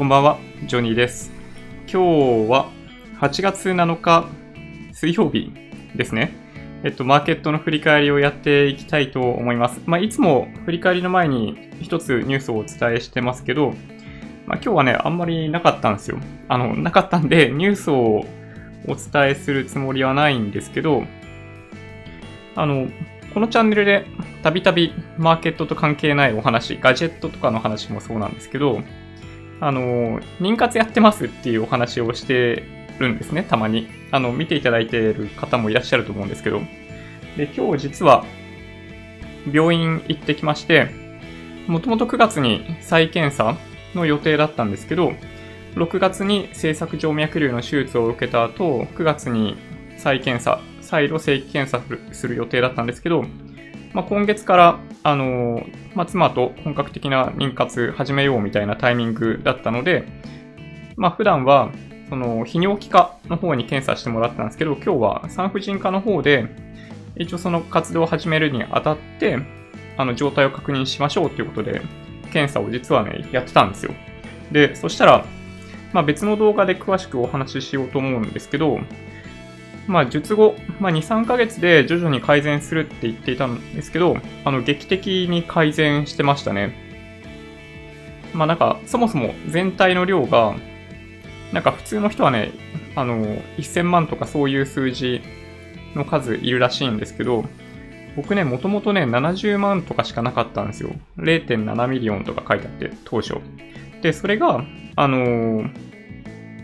こんばんは、ジョニーです。今日は8月7日水曜日ですね。えっと、マーケットの振り返りをやっていきたいと思います。まあ、いつも振り返りの前に一つニュースをお伝えしてますけど、まあ、今日はね、あんまりなかったんですよ。あの、なかったんで、ニュースをお伝えするつもりはないんですけど、あの、このチャンネルでたびたびマーケットと関係ないお話、ガジェットとかの話もそうなんですけど、あの、妊活やってますっていうお話をしてるんですね、たまに。あの、見ていただいている方もいらっしゃると思うんですけど。で、今日実は病院行ってきまして、もともと9月に再検査の予定だったんですけど、6月に静脈静脈瘤の手術を受けた後、9月に再検査、再度正規検査する予定だったんですけど、まあ、今月から、あのまあ、妻と本格的な妊活始めようみたいなタイミングだったので、まあ、普段は、その、泌尿器科の方に検査してもらったんですけど、今日は産婦人科の方で、一応その活動を始めるにあたって、あの、状態を確認しましょうということで、検査を実はね、やってたんですよ。で、そしたら、まあ、別の動画で詳しくお話ししようと思うんですけど、まあ、術後、まあ、2、3ヶ月で徐々に改善するって言っていたんですけど、あの、劇的に改善してましたね。まあ、なんか、そもそも全体の量が、なんか普通の人はね、あの、1000万とかそういう数字の数いるらしいんですけど、僕ね、もともとね、70万とかしかなかったんですよ。0.7ミリオンとか書いてあって、当初。で、それが、あのー、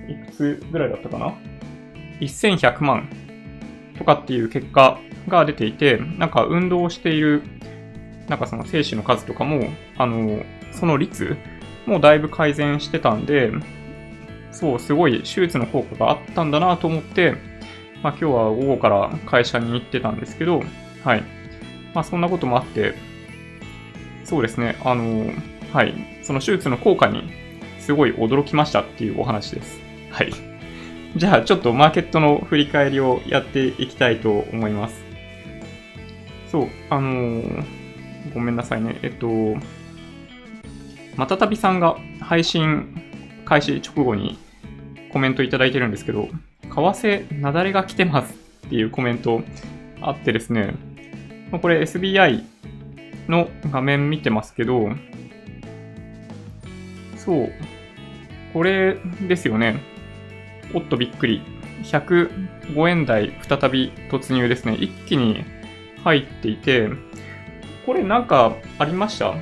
いくつぐらいだったかな？1100万とかっていう結果が出ていて、なんか運動をしている、なんかその精子の数とかも、あの、その率もだいぶ改善してたんで、そう、すごい手術の効果があったんだなと思って、まあ今日は午後から会社に行ってたんですけど、はい。まあそんなこともあって、そうですね、あの、はい、その手術の効果にすごい驚きましたっていうお話です。はい。じゃあちょっとマーケットの振り返りをやっていきたいと思います。そう、あのーごめんなさいね。えっと、またたびさんが配信開始直後にコメントいただいてるんですけど、為替なだれが来てますっていうコメントあってですね、これ SBI の画面見てますけど、そう、これですよね。おっとびっくり。105円台再び突入ですね。一気に入っていて、これなんかありました？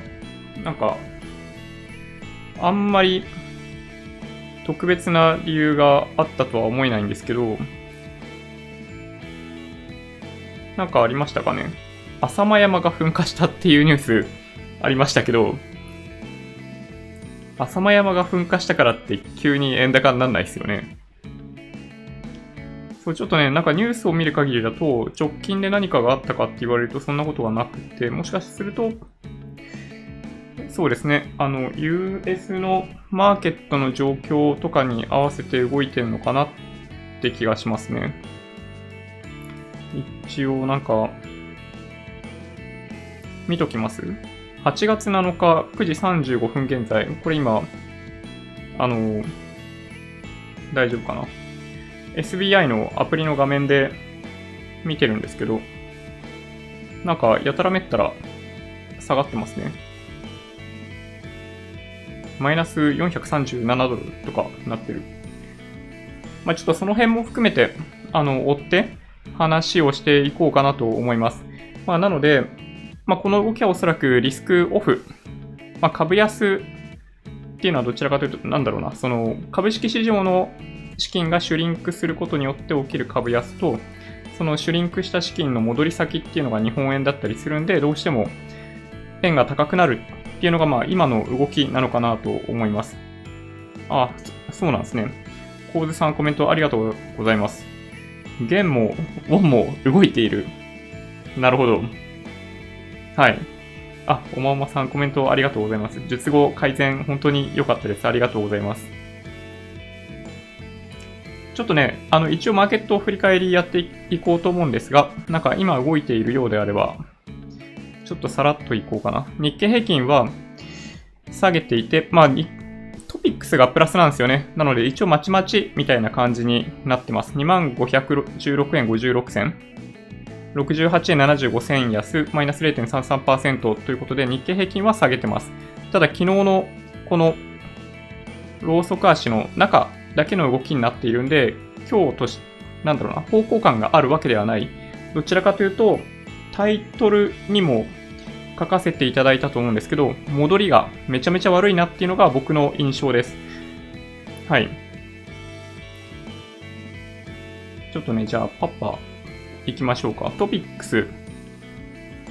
なんか、あんまり特別な理由があったとは思えないんですけど、なんかありましたかね？浅間山が噴火したっていうニュースありましたけど、浅間山が噴火したからって急に円高にならないですよね。そう、ちょっとね、なんかニュースを見る限りだと、直近で何かがあったかって言われるとそんなことはなくて、もしかすると、そうですね、あの、US のマーケットの状況とかに合わせて動いてるのかなって気がしますね。一応なんか、見ときます ?8 月7日9時35分現在、これ今、あの、大丈夫かな？SBI のアプリの画面で見てるんですけど、なんかやたらめったら下がってますね。マイナス437ドルとかなってる。まあちょっとその辺も含めて、あの、追って話をしていこうかなと思います。まあなので、まあこの動きはおそらくリスクオフ。まあ株安っていうのはどちらかというと、なんだろうな、その株式市場の資金がシュリンクすることによって起きる株安と、そのシュリンクした資金の戻り先っていうのが日本円だったりするんで、どうしても円が高くなるっていうのがまあ今の動きなのかなと思います。あ、そうなんですね。コウズさんコメントありがとうございます。元も、ウォンも動いている。なるほど。はい。あ、おまおまさんコメントありがとうございます。術後改善本当に良かったです。ありがとうございます。ちょっとね、あの、一応マーケットを振り返りやっていこうと思うんですが、なんか今動いているようであれば、ちょっとさらっといこうかな。日経平均は下げていて、まあ、トピックスがプラスなんですよね。なので一応まちまちみたいな感じになってます。2516円56銭。68円75銭安、マイナス0.33%ということで日経平均は下げてます。ただ昨日のこのローソク足の中だけの動きになっているんで、今日とし、なんだろうな、方向感があるわけではない。どちらかというと、タイトルにも書かせていただいたと思うんですけど、戻りがめちゃめちゃ悪いなっていうのが僕の印象です。はい。ちょっとね、じゃあ、パッパ行きましょうか。トピックス、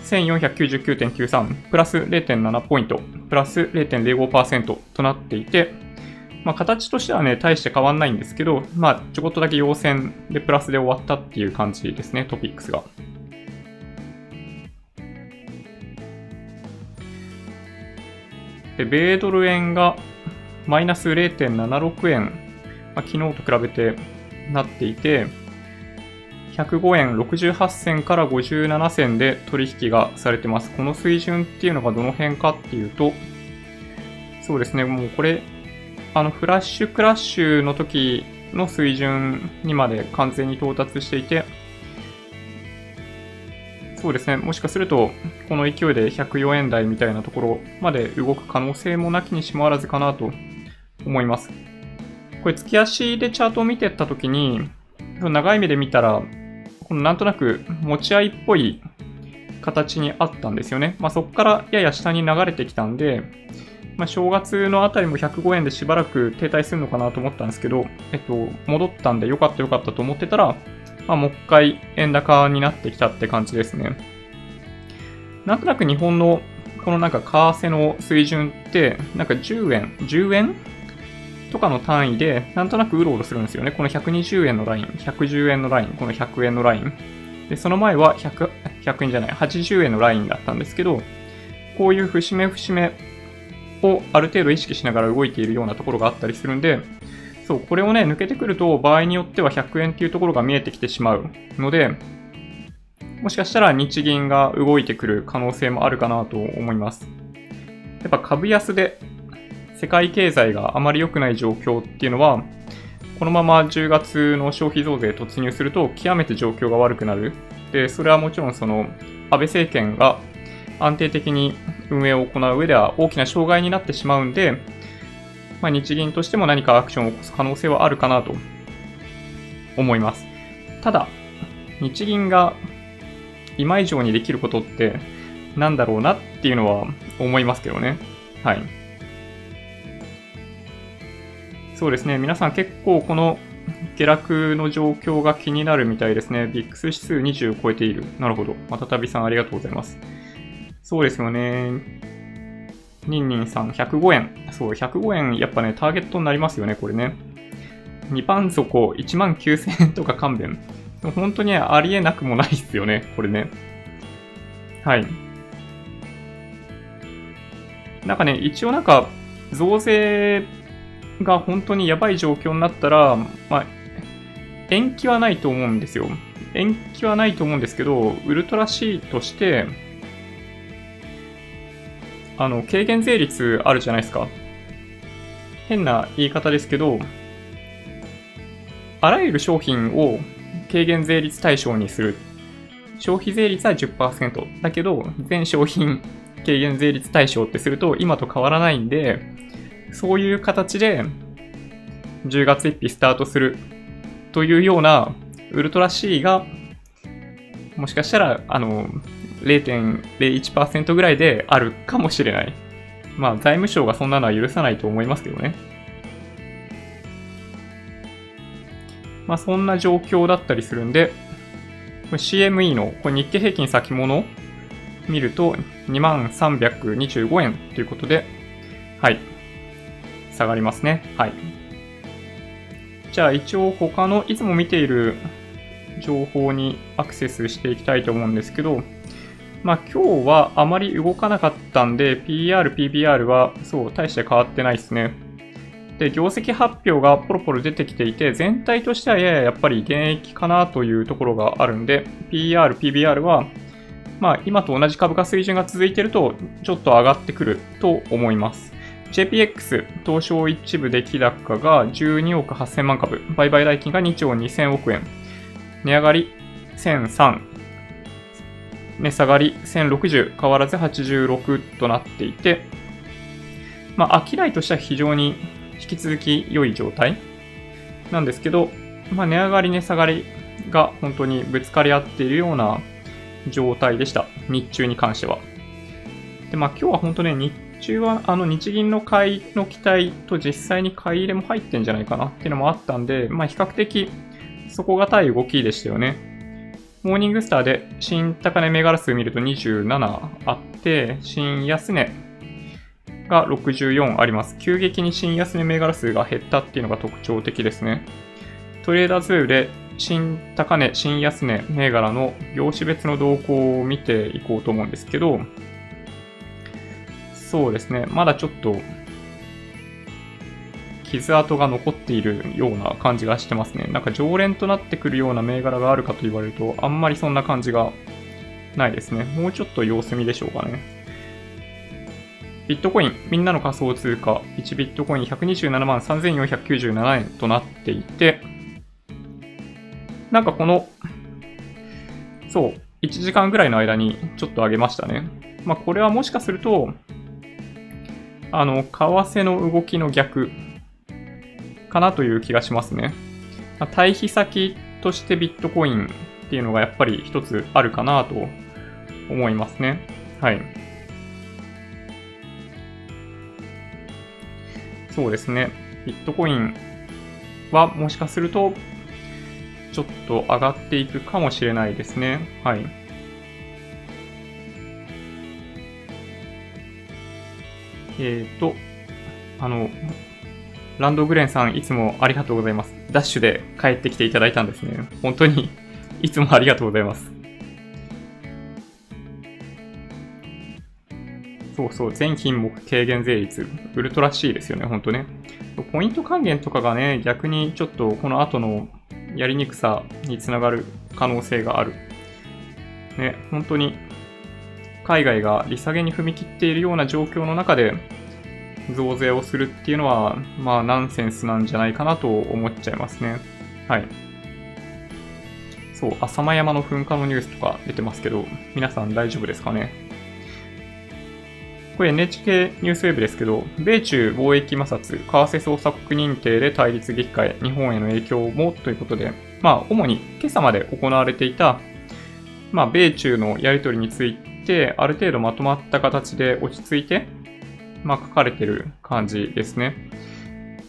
1499.93、プラス0.7ポイント、プラス0.05%となっていて、まあ、形としてはね、大して変わんないんですけど、まあ、ちょこっとだけ陽線でプラスで終わったっていう感じですね、トピックスが。で、米ドル円がマイナス0.76円、まあ、昨日と比べてなっていて、105円68銭から57銭で取引がされてます。この水準っていうのがどの辺かっていうと、そうですね、もうこれ、あの、フラッシュクラッシュの時の水準にまで完全に到達していて、そうですね、もしかすると、この勢いで104円台みたいなところまで動く可能性もなきにしもあらずかなと思います。これ、月足でチャートを見てったときに、長い目で見たら、このなんとなく持ち合いっぽい形にあったんですよね。まあ、そこからやや下に流れてきたんで、まあ、正月のあたりも105円でしばらく停滞するのかなと思ったんですけど、えっと、戻ったんでよかったよかったと思ってたら、まあ、もう一回円高になってきたって感じですね。なんとなく日本のこのなんか為替の水準って、なんか10円、10円？とかの単位で、なんとなくうろうろするんですよね。この120円のライン、110円のライン、この100円のライン。で、その前は100、100円じゃない、80円のラインだったんですけど、こういう節目節目をある程度意識しながら動いているようなところがあったりするんで、そう、これをね、抜けてくると、場合によっては100円っていうところが見えてきてしまうので、もしかしたら日銀が動いてくる可能性もあるかなと思います。やっぱ株安で世界経済があまり良くない状況っていうのは、このまま10月の消費増税突入すると極めて状況が悪くなる。で、それはもちろんその安倍政権が安定的に運営を行う上では大きな障害になってしまうんで、まあ、日銀としても何かアクションを起こす可能性はあるかなと思います。ただ、日銀が今以上にできることって何だろうなっていうのは思いますけどね。はい。そうですね。皆さん結構この下落の状況が気になるみたいですね。ビックス指数20を超えている。なるほど。またたびさんありがとうございます。そうですよね。ニンニンさん、105円。そう、105円、やっぱね、ターゲットになりますよね、これね。2番底、1万9000円とか勘弁。本当にありえなくもないっすよね、これね。はい。なんかね、一応なんか、増税が本当にやばい状況になったら、まあ、延期はないと思うんですよ。延期はないと思うんですけど、ウルトラ C として、あの、軽減税率あるじゃないですか。変な言い方ですけど、あらゆる商品を軽減税率対象にする。消費税率は10%。だけど、全商品軽減税率対象ってすると今と変わらないんで、そういう形で10月1日スタートするというようなウルトラ C がもしかしたら、あの、0.01%ぐらいであるかもしれない。まあ、財務省がそんなのは許さないと思いますけどね。まあ、そんな状況だったりするんで、CME のこれ日経平均先物見ると2325円ということで、はい。下がりますね。はい。じゃあ一応他のいつも見ている情報にアクセスしていきたいと思うんですけど、まあ今日はあまり動かなかったんで、PR、PBR はそう、大して変わってないですね。で、業績発表がポロポロ出てきていて、全体としてはやややっぱり現役かなというところがあるんで、PR、PBR は、まあ今と同じ株価水準が続いてると、ちょっと上がってくると思います。JPX 東証一部出来高が12億8000万株、売買代金が2兆2000億円、値上がり1003、値下がり1060、変わらず86となっていて、まあ、商いとしては非常に引き続き良い状態なんですけど、まあ、値上がり値下がりが本当にぶつかり合っているような状態でした。日中に関しては。で、まあ今日は本当ね、日中はあの日銀の買いの期待と実際に買い入れも入ってんじゃないかなっていうのもあったんで、まあ比較的底堅い動きでしたよね。モーニングスターで新高値銘柄数見ると27あって、新安値が64あります。急激に新安値銘柄数が減ったっていうのが特徴的ですね。トレーダーズで新高値、新安値銘柄の業種別の動向を見ていこうと思うんですけど、そうですね、まだちょっと傷跡が残っているような感じがしてますね。なんか常連となってくるような銘柄があるかと言われると、あんまりそんな感じがないですね。もうちょっと様子見でしょうかね。ビットコイン、みんなの仮想通貨、1ビットコイン127万3497円となっていて、なんかこの、そう、1時間ぐらいの間にちょっと上げましたね。まあこれはもしかすると、あの、為替の動きの逆かなという気がしますね。対比先としてビットコインっていうのがやっぱり一つあるかなと思いますね。はい。そうですね。ビットコインはもしかするとちょっと上がっていくかもしれないですね。はい。えっ、ー、と、あの、ランドグレンさん、いつもありがとうございます。ダッシュで帰ってきていただいたんですね。本当に いつもありがとうございます。そうそう、全品目軽減税率、ウルトラ C ですよね、本当ね。ポイント還元とかがね、逆にちょっとこの後のやりにくさにつながる可能性がある。ね、本当に海外が利下げに踏み切っているような状況の中で、増税をするっていうのは、まあ、ナンセンスなんじゃないかなと思っちゃいますね。はい。そう、浅間山の噴火のニュースとか出てますけど、皆さん大丈夫ですかね？これ NHK ニュースウェブですけど、米中貿易摩擦、為替操作国認定で対立激化へ、日本への影響もということで、まあ、主に今朝まで行われていた、まあ、米中のやり取りについて、ある程度まとまった形で落ち着いて、まあ、書かれてる感じですね。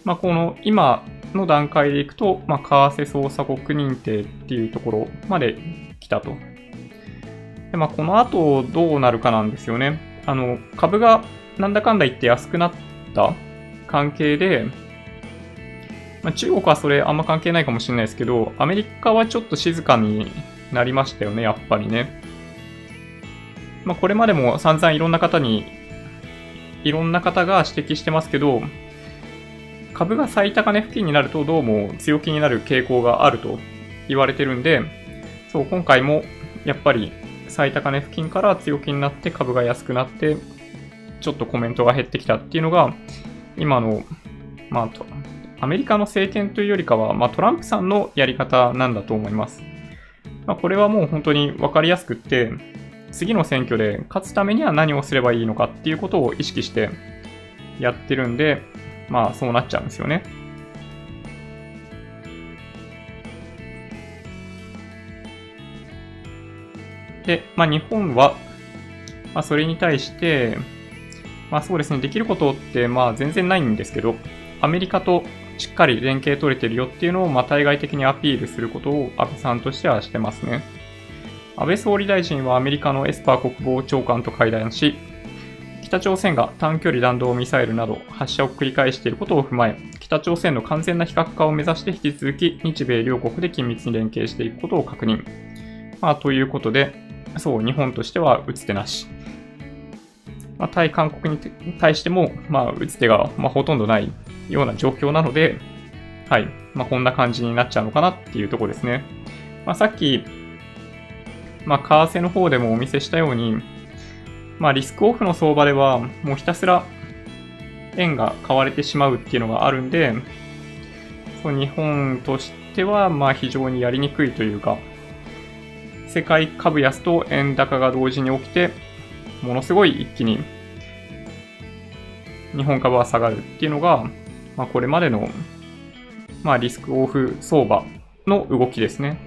まあ、この今の段階でいくと、まあ、為替操作国認定っていうところまで来たと。でまあ、この後どうなるかなんですよね。あの、株がなんだかんだ言って安くなった関係で、まあ、中国はそれあんま関係ないかもしれないですけど、アメリカはちょっと静かになりましたよね、やっぱりね。まあ、これまでも散々いろんな方にいろんな方が指摘してますけど、株が最高値付近になるとどうも強気になる傾向があると言われてるんで、そう、今回もやっぱり最高値付近から強気になって株が安くなって、ちょっとコメントが減ってきたっていうのが、今の、まあ、アメリカの政権というよりかは、まあ、トランプさんのやり方なんだと思います。まあ、これはもう本当に分かりやすくって、次の選挙で勝つためには何をすればいいのかっていうことを意識してやってるんで、まあそうなっちゃうんですよね。で、まあ日本は、まあそれに対して、まあそうですね、できることってまあ全然ないんですけど、アメリカとしっかり連携取れてるよっていうのをまあ対外的にアピールすることを安倍さんとしてはしてますね。安倍総理大臣はアメリカのエスパー国防長官と会談し、北朝鮮が短距離弾道ミサイルなど発射を繰り返していることを踏まえ、北朝鮮の完全な非核化を目指して引き続き日米両国で緊密に連携していくことを確認。まあ、ということで、そう、日本としては打つ手なし。まあ、対韓国に対しても、まあ、打つ手が、ま、ほとんどないような状況なので、はい。まあ、こんな感じになっちゃうのかなっていうところですね。まあ、さっき、まあ、為替の方でもお見せしたように、まあ、リスクオフの相場では、もうひたすら、円が買われてしまうっていうのがあるんで、そう日本としてはまあ非常にやりにくいというか、世界株安と円高が同時に起きて、ものすごい一気に日本株は下がるっていうのが、まあ、これまでの、まあ、リスクオフ相場の動きですね。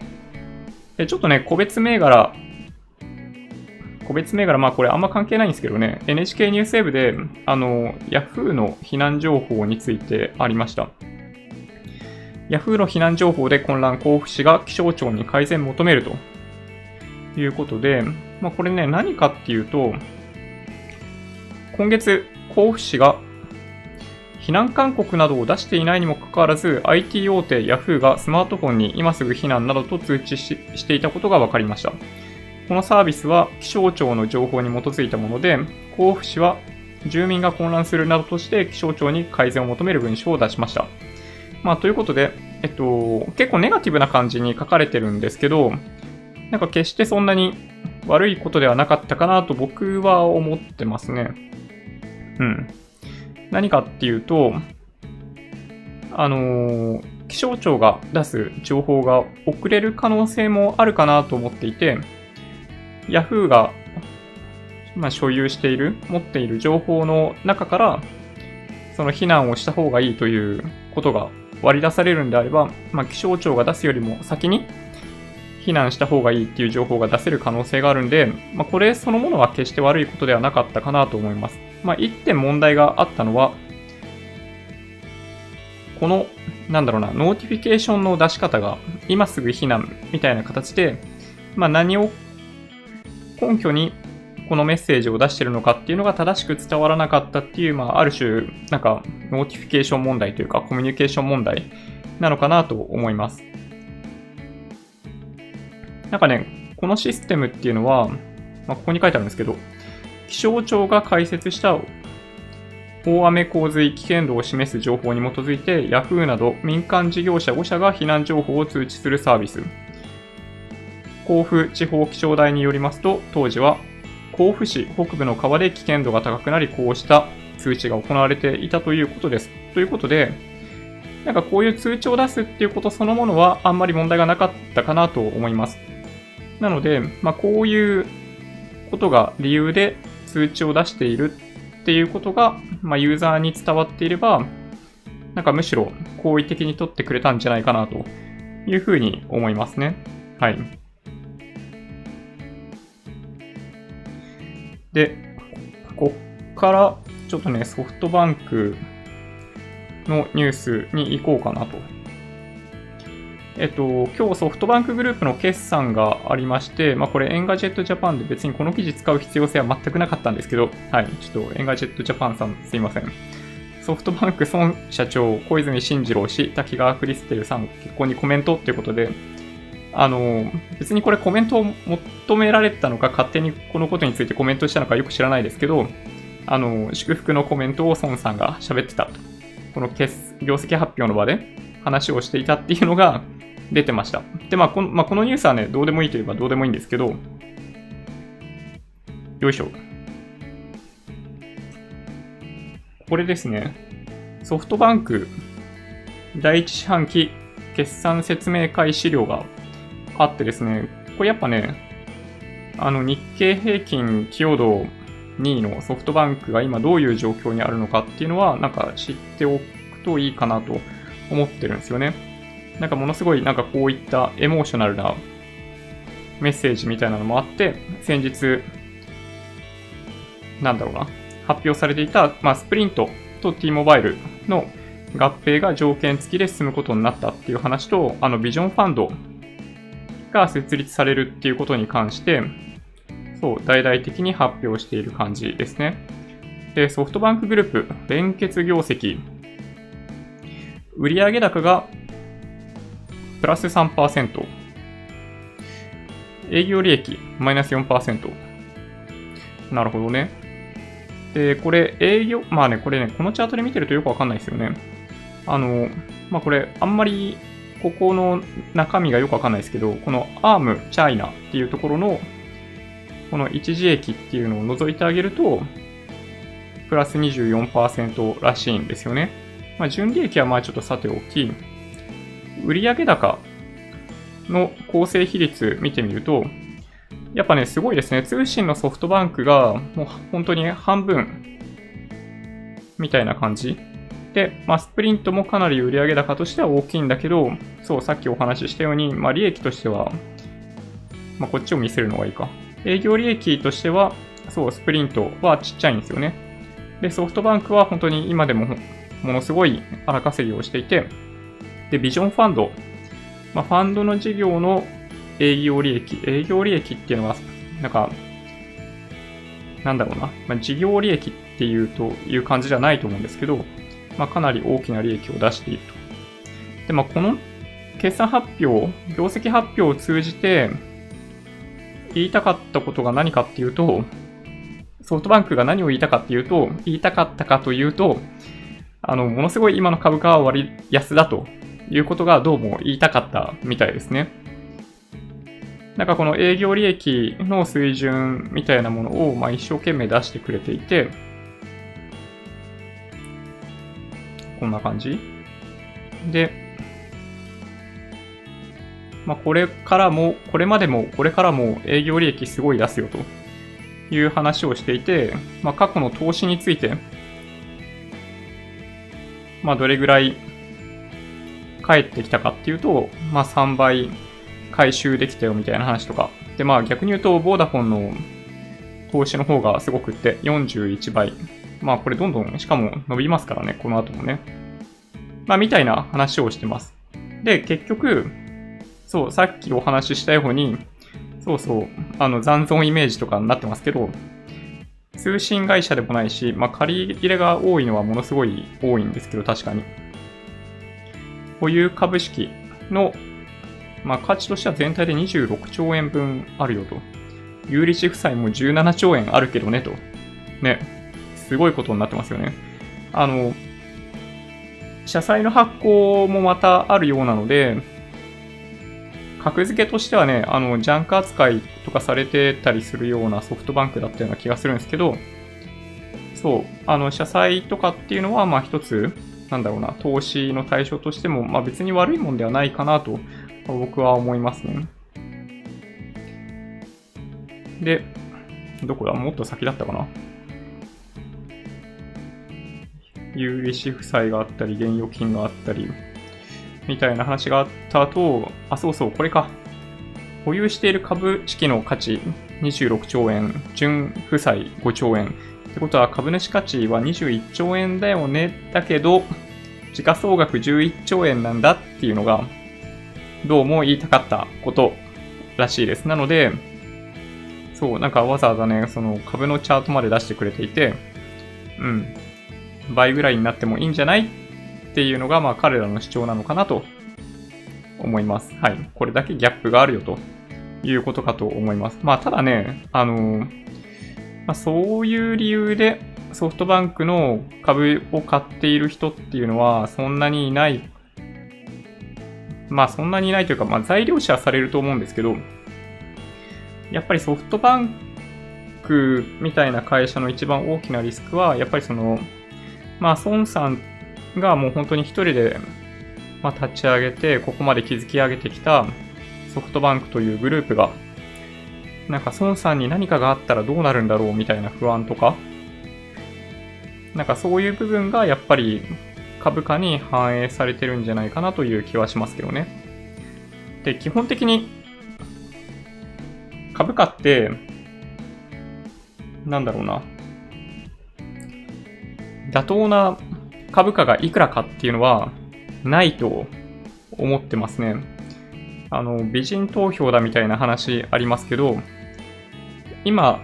でちょっとね、個別銘柄、個別銘柄、まあこれあんま関係ないんですけどね、NHK ニュースウェブで、あの、Yahoo の避難情報についてありました。Yahoo の避難情報で混乱、甲府市が気象庁に改善求めると。いうことで、まあこれね、何かっていうと、今月、甲府市が避難勧告などを出していないにもかかわらず、IT 大手 Yahoo がスマートフォンに今すぐ避難などと通知していたことが分かりました。このサービスは気象庁の情報に基づいたもので、甲府市は住民が混乱するなどとして気象庁に改善を求める文書を出しました。まあ、ということで、えっと、結構ネガティブな感じに書かれてるんですけど、なんか決してそんなに悪いことではなかったかなと僕は思ってますね。うん。何かっていうと、あのー、気象庁が出す情報が遅れる可能性もあるかなと思っていて、Yahoo が、まあ、所有している、持っている情報の中から、その避難をした方がいいということが割り出されるんであれば、まあ、気象庁が出すよりも先に避難した方がいいっていう情報が出せる可能性があるんで、まあ、これそのものは決して悪いことではなかったかなと思います。まあ、一点問題があったのは、この、なんだろうな、 notification の出し方が、今すぐ避難みたいな形で、まあ、何を根拠にこのメッセージを出してるのかっていうのが正しく伝わらなかったっていう、まあ、ある種、なんか、 notification 問題というか、コミュニケーション問題なのかなと思います。なんかね、このシステムっていうのは、まあ、ここに書いてあるんですけど、気象庁が開設した大雨洪水危険度を示す情報に基づいて Yahoo など民間事業者5社が避難情報を通知するサービス。甲府地方気象台によりますと、当時は甲府市北部の川で危険度が高くなり、こうした通知が行われていたということです。ということで、なんかこういう通知を出すっていうことそのものはあんまり問題がなかったかなと思います。なので、まあ、こういうことが理由で通知を出しているっていうことが、まあ、ユーザーに伝わっていれば、なんかむしろ好意的に取ってくれたんじゃないかなというふうに思いますね。はい。で、こっからちょっとね、ソフトバンクのニュースに行こうかなとえっと、今日ソフトバンクグループの決算がありまして、まあ、これ Engadget Japan で別にこの記事使う必要性は全くなかったんですけど、はい、ちょっと Engadget Japan さんすいません。ソフトバンク孫社長、小泉進次郎氏、滝川クリステルさん、結婚にコメントっていうことで、あの、別にこれコメントを求められたのか、勝手にこのことについてコメントしたのかよく知らないですけど、あの、祝福のコメントを孫さんが喋ってたと。この業績発表の場で話をしていたっていうのが、出てました。で、まあこの、まあ、このニュースはね、どうでもいいといえばどうでもいいんですけど、よいしょ。これですね。ソフトバンク第一四半期決算説明会資料があってですね、これやっぱね、あの日経平均寄与度2位のソフトバンクが今どういう状況にあるのかっていうのは、なんか知っておくといいかなと思ってるんですよね。なんかものすごいなんかこういったエモーショナルなメッセージみたいなのもあって、先日、なんだろうな、発表されていた、まあ、スプリントと T モバイルの合併が条件付きで進むことになったっていう話と、あのビジョンファンドが設立されるっていうことに関して、そう、大々的に発表している感じですね。で、ソフトバンクグループ、連結業績、売上高がプラス3%。営業利益、マイナス4%。なるほどね。で、これ、営業、まあね、これね、このチャートで見てるとよくわかんないですよね。あの、まあこれ、あんまり、ここの中身がよくわかんないですけど、この ARM China っていうところの、この一時益っていうのを除いてあげると、プラス24%らしいんですよね。まあ、純利益はまあちょっとさておき、売上高の構成比率見てみると、やっぱね、すごいですね。通信のソフトバンクがもう本当に半分みたいな感じ。で、まあ、スプリントもかなり売上高としては大きいんだけど、そう、さっきお話ししたように、まあ、利益としては、まあ、こっちを見せるのがいいか。営業利益としては、そう、スプリントはちっちゃいんですよね。で、ソフトバンクは本当に今でもものすごい荒稼ぎをしていて、で、ビジョンファンド。まあ、ファンドの事業の営業利益。営業利益っていうのは、なんか、なんだろうな。まあ、事業利益っていうという感じじゃないと思うんですけど、まあ、かなり大きな利益を出していると。で、まあ、この決算発表、業績発表を通じて言いたかったことが何かっていうと、ソフトバンクが何を言いたかっていうと、言いたかったかというと、あの、ものすごい今の株価は割安だということがどうも言いたかったみたいですね。なんかこの営業利益の水準みたいなものをまあ一生懸命出してくれていて、こんな感じ？で、まあ、これからも、これまでも、これからも営業利益すごい出すよという話をしていて、まあ、過去の投資について、まあ、どれぐらい返ってきたかっていうと、まあ、3倍回収できたよみたいな話とか。で、まあ、逆に言うと、ボーダフォンの投資の方がすごくって41倍まあこれどんどんしかも伸びますからね、この後もね。まあみたいな話をしてます。で、結局、そう、さっきお話ししたように、そうそう、あの残存イメージとかになってますけど、通信会社でもないし、まあ借り入れが多いのはものすごい多いんですけど、確かに。保有株式の、まあ、価値としては全体で26兆円分あるよと。有利子負債も17兆円あるけどねと。ね。すごいことになってますよね。あの、社債の発行もまたあるようなので、格付けとしてはね、あの、ジャンク扱いとかされてたりするようなソフトバンクだったような気がするんですけど、そう、あの、社債とかっていうのは、まあ一つ、なんだろうな、投資の対象としても、まあ別に悪いもんではないかなと、僕は思いますね。で、どこだ？もっと先だったかな？有利子負債があったり、現預金があったり、みたいな話があった後、あ、そうそう、これか。保有している株式の価値26兆円、純負債5兆円。ってことは株主価値は21兆円だよね。だけど、時価総額11兆円なんだっていうのが、どうも言いたかったことらしいです。なので、そう、なんかわざわざね、その株のチャートまで出してくれていて、うん、倍ぐらいになってもいいんじゃないっていうのが、まあ彼らの主張なのかなと思います。はい。これだけギャップがあるよということかと思います。まあただね、あの、まあ、そういう理由でソフトバンクの株を買っている人っていうのはそんなにいない。まあそんなにいないというか、まあ材料視はされると思うんですけど、やっぱりソフトバンクみたいな会社の一番大きなリスクは、やっぱりそのまあ、孫さんがもう本当に一人で、まあ、立ち上げて、ここまで築き上げてきたソフトバンクというグループが、なんか孫さんに何かがあったらどうなるんだろうみたいな不安とか、なんかそういう部分がやっぱり株価に反映されてるんじゃないかなという気はしますけどね。で、基本的に株価って、なんだろうな。妥当な株価がいくらかっていうのはないと思ってますね。あの、美人投票だみたいな話ありますけど、今、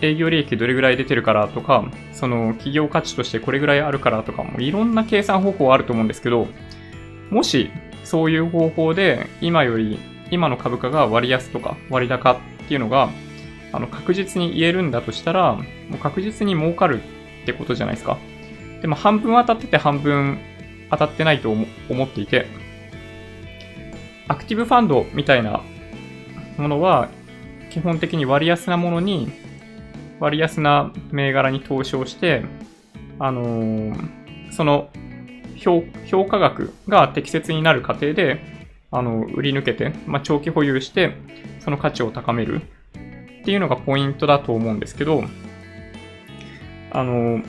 営業利益どれぐらい出てるからとか、その企業価値としてこれぐらいあるからとかもいろんな計算方法あると思うんですけど、もしそういう方法で今より今の株価が割安とか割高っていうのがあの確実に言えるんだとしたら、もう確実に儲かるってことじゃないですか。でも半分当たってて半分当たってないと思っていて、アクティブファンドみたいなものは基本的に割安なものに割安な銘柄に投資をして、あのー、その評価額が適切になる過程で、あの、売り抜けて、まあ、長期保有して、その価値を高める。っていうのがポイントだと思うんですけど、あの、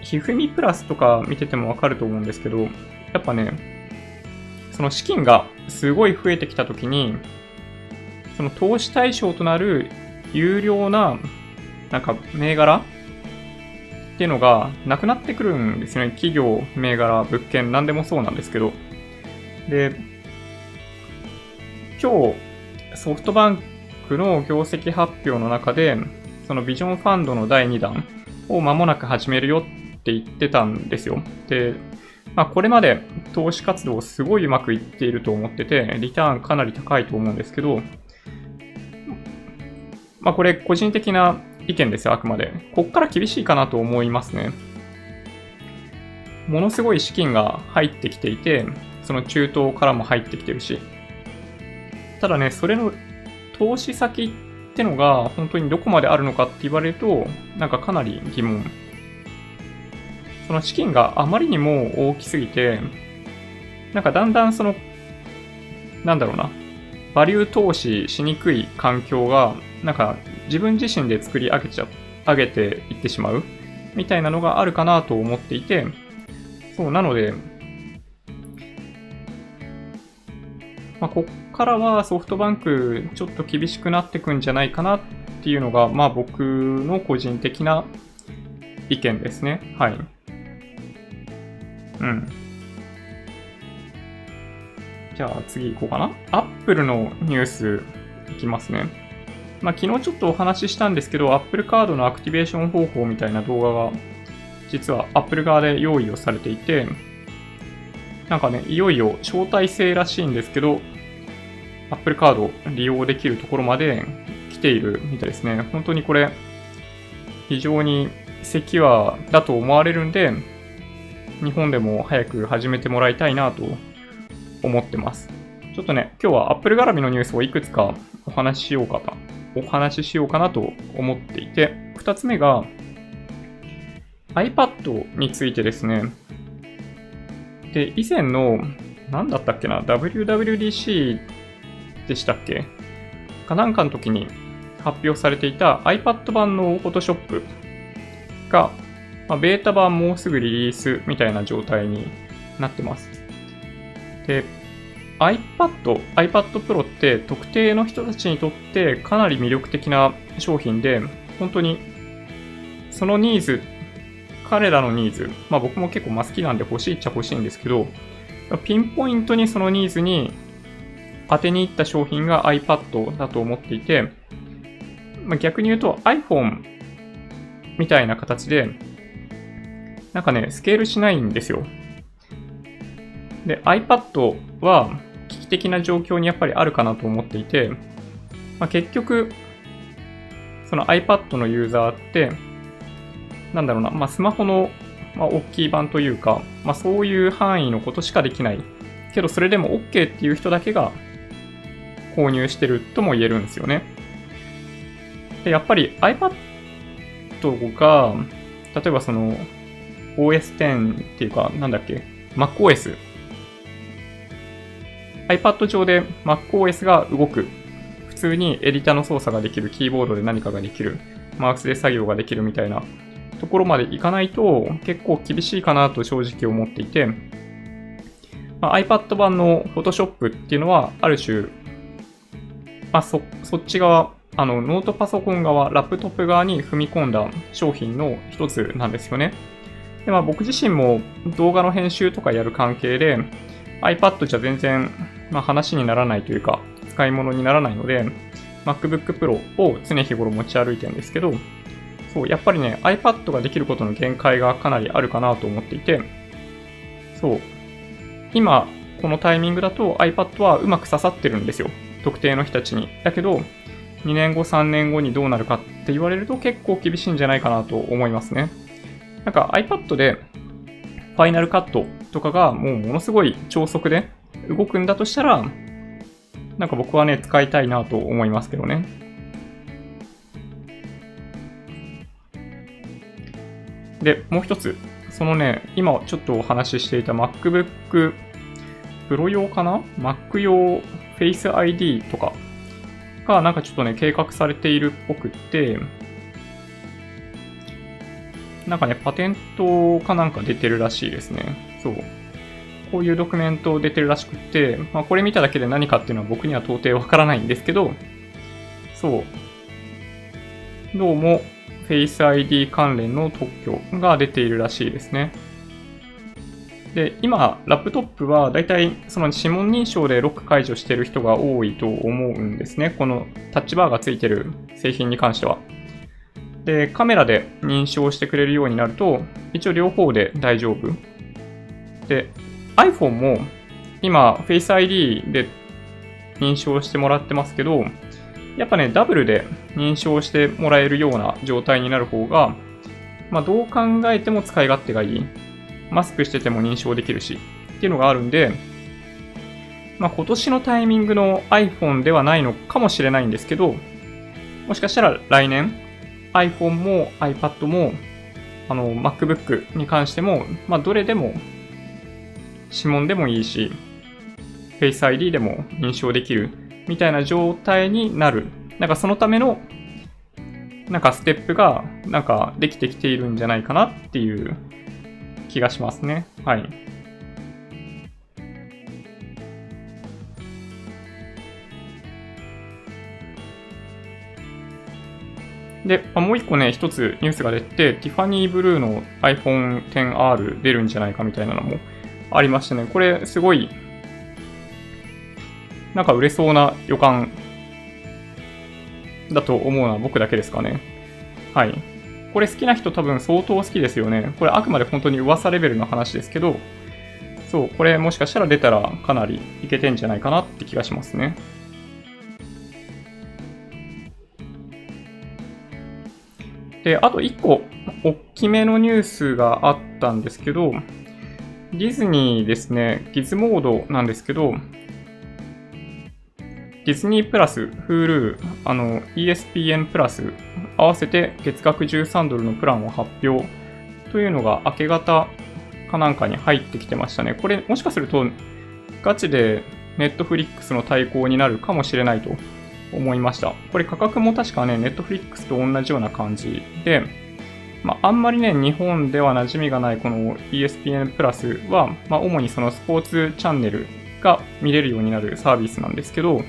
ひふみプラスとか見ててもわかると思うんですけど、やっぱね、その資金がすごい増えてきたときに、その投資対象となる有料な、なんか銘柄っていうのがなくなってくるんですよね。企業、銘柄、物件、何でもそうなんですけど。で、今日、ソフトバンクの業績発表の中で、そのビジョンファンドの第2弾を間もなく始めるよって言ってたんですよ。で、まあ、これまで投資活動すごいうまくいっていると思ってて、リターンかなり高いと思うんですけど、まあ、これ個人的な意見ですよ、あくまで。こっから厳しいかなと思いますね。ものすごい資金が入ってきていて、その中東からも入ってきてるし。ただね、それの投資先ってのが本当にどこまであるのかって言われると、なんかかなり疑問その資金があまりにも大きすぎて、なんかだんだんその、なんだろうな、バリュー投資しにくい環境が、なんか自分自身で作り上げちゃ、上げていってしまうみたいなのがあるかなと思っていて、そう、なので、まあ、こっからはソフトバンクちょっと厳しくなってくんじゃないかなっていうのが、まあ僕の個人的な意見ですね。はい。うん。じゃあ次行こうかな。Apple のニュースいきますね。まあ、昨日ちょっとお話ししたんですけど、Apple カードのアクティベーション方法みたいな動画が、実は Apple 側で用意をされていて、なんかね、いよいよ招待制らしいんですけど、Apple カード利用できるところまで来ているみたいですね。本当にこれ、非常にセキュアだと思われるんで、日本でも早く始めてもらいたいなと思ってます。ちょっとね、今日は Apple 絡みのニュースをいくつかお話ししようかな、お話ししようかなと思っていて、二つ目が iPad についてですね。で、以前の、何だったっけな、WWDC でしたっけ？かなんかの時に発表されていた iPad 版の Photoshop がまあ、ベータ版もうすぐリリースみたいな状態になってます。で、iPad、iPad Pro って特定の人たちにとってかなり魅力的な商品で、本当にそのニーズ、彼らのニーズ、まあ僕も結構まあ好きなんで欲しいっちゃ欲しいんですけど、ピンポイントにそのニーズに当てに行った商品が iPad だと思っていて、まあ、逆に言うと iPhone みたいな形でなんかね、スケールしないんですよ。で、iPad は危機的な状況にやっぱりあるかなと思っていて、まあ、結局、その iPad のユーザーって、なんだろうな、まあ、スマホの、ま、大きい版というか、まあ、そういう範囲のことしかできない。けど、それでも OK っていう人だけが購入してるとも言えるんですよね。で、やっぱり iPad が、例えばその、OS10 っていうか、なんだっけ、MacOS。iPad 上で MacOS が動く。普通にエディターの操作ができる、キーボードで何かができる、マウスで作業ができるみたいなところまでいかないと結構厳しいかなと正直思っていて、まあ、iPad 版の Photoshop っていうのはある種、まあ、そ、そっち側、あの、ノートパソコン側、ラップトップ側に踏み込んだ商品の一つなんですよね。で、まあ僕自身も動画の編集とかやる関係で iPad じゃ全然、まあ、話にならないというか使い物にならないので MacBook Pro を常日頃持ち歩いてるんですけどそう、やっぱりね iPad ができることの限界がかなりあるかなと思っていてそう、今このタイミングだと iPad はうまく刺さってるんですよ。特定の人たちに。だけど、2年後、3年後にどうなるかって言われると結構厳しいんじゃないかなと思いますね。なんか iPad でファイナルカットとかがもうものすごい超速で動くんだとしたら、なんか僕はね、使いたいなと思いますけどね。で、もう一つ、そのね、今ちょっとお話ししていた MacBook Pro 用かな ?Mac 用 Face ID とかがなんかちょっとね、計画されているっぽくって、なんかね、パテントかなんか出てるらしいですね。そう。こういうドキュメント出てるらしくって、まあ、これ見ただけで何かっていうのは僕には到底わからないんですけど、そう。どうも、Face ID 関連の特許が出ているらしいですね。で、今、ラップトップはだいたいその指紋認証でロック解除してる人が多いと思うんですね。このタッチバーがついてる製品に関しては。で、カメラで認証してくれるようになると、一応両方で大丈夫。で、iPhone も今 Face ID で認証してもらってますけど、やっぱね、ダブルで認証してもらえるような状態になる方が、まあ、どう考えても使い勝手がいい。マスクしてても認証できるし、っていうのがあるんで、まあ、今年のタイミングの iPhone ではないのかもしれないんですけど、もしかしたら来年、iPhone も iPad も、あの、MacBook に関しても、まあ、どれでも、指紋でもいいし、Face ID でも認証できるみたいな状態になる。なんかそのための、なんかステップが、なんかできてきているんじゃないかなっていう気がしますね。はい。で、もう一個ね、一つニュースが出て、ティファニーブルーの iPhone XR 出るんじゃないかみたいなのもありましてね、これすごいなんか売れそうな予感だと思うのは僕だけですかね。はい。これ好きな人多分相当好きですよね。これあくまで本当に噂レベルの話ですけど、そう、これもしかしたら出たらかなりいけてんじゃないかなって気がしますね。で、あと1個、大きめのニュースがあったんですけど、ディズニーですね、ギズモードなんですけど、ディズニープラス、Hulu、あの、ESPN プラス、合わせて月額13ドルのプランを発表というのが明け方かなんかに入ってきてましたね。これもしかするとガチで Netflix の対抗になるかもしれないと思いました。これ価格も確かね、Netflix と同じような感じで、まあ、あんまりね、日本では馴染みがないこの ESPN プラスは、まあ、主にそのスポーツチャンネルが見れるようになるサービスなんですけど、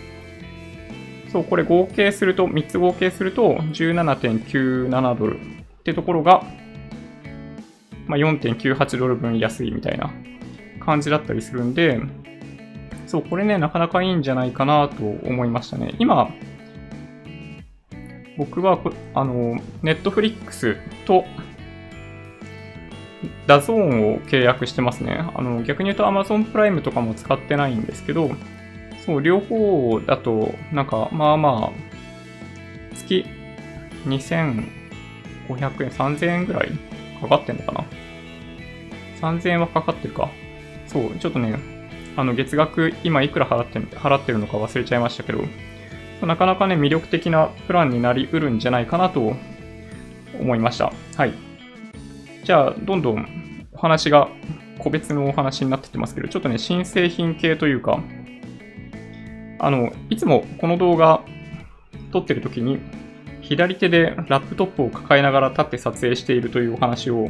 そう、これ合計すると、3つ合計すると17.97ドルってところが、まあ、4.98ドル分安いみたいな感じだったりするんで、そう、これね、なかなかいいんじゃないかなと思いましたね。今、僕は、あの、ネットフリックスと、ダゾーンを契約してますね。あの、逆に言うと Amazon プライムとかも使ってないんですけど、そう、両方だと、なんか、まあまあ、月2500円、3000円ぐらいかかってんのかな ?3000 円はかかってるか。そう、ちょっとね、あの、月額今いくら払って払ってるのか忘れちゃいましたけど、なかなかね、魅力的なプランになりうるんじゃないかなと思いました。はい。じゃあ、どんどんお話が個別のお話になってってますけど、ちょっとね、新製品系というか、あの、いつもこの動画撮ってる時に、左手でラップトップを抱えながら立って撮影しているというお話を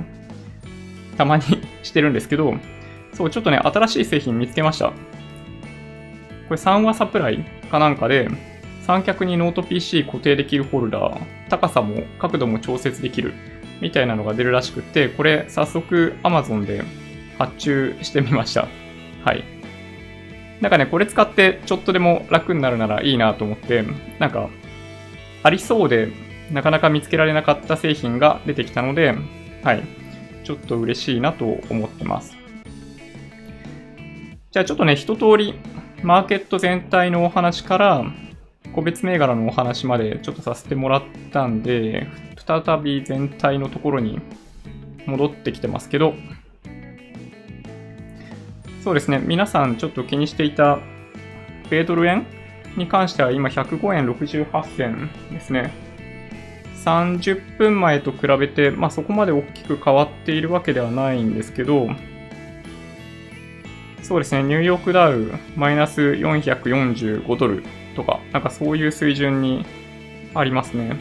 たまにしてるんですけど、そう、ちょっとね、新しい製品見つけました。これサンワサプライかなんかで、三脚にノート PC 固定できるホルダー、高さも角度も調節できるみたいなのが出るらしくて、これ早速 Amazon で発注してみました。はい。なんかね、これ使ってちょっとでも楽になるならいいなと思って、なんか、ありそうで、なかなか見つけられなかった製品が出てきたので、はい。ちょっと嬉しいなと思ってます。じゃあちょっとね、一通り、マーケット全体のお話から、個別銘柄のお話までちょっとさせてもらったんで、再び全体のところに戻ってきてますけど、そうですね、皆さんちょっと気にしていた米ドル円に関しては今105円68銭ですね。30分前と比べて、まあ、そこまで大きく変わっているわけではないんですけど、そうですね、ニューヨークダウマイナス445ドルとか、なんかそういう水準にありますね。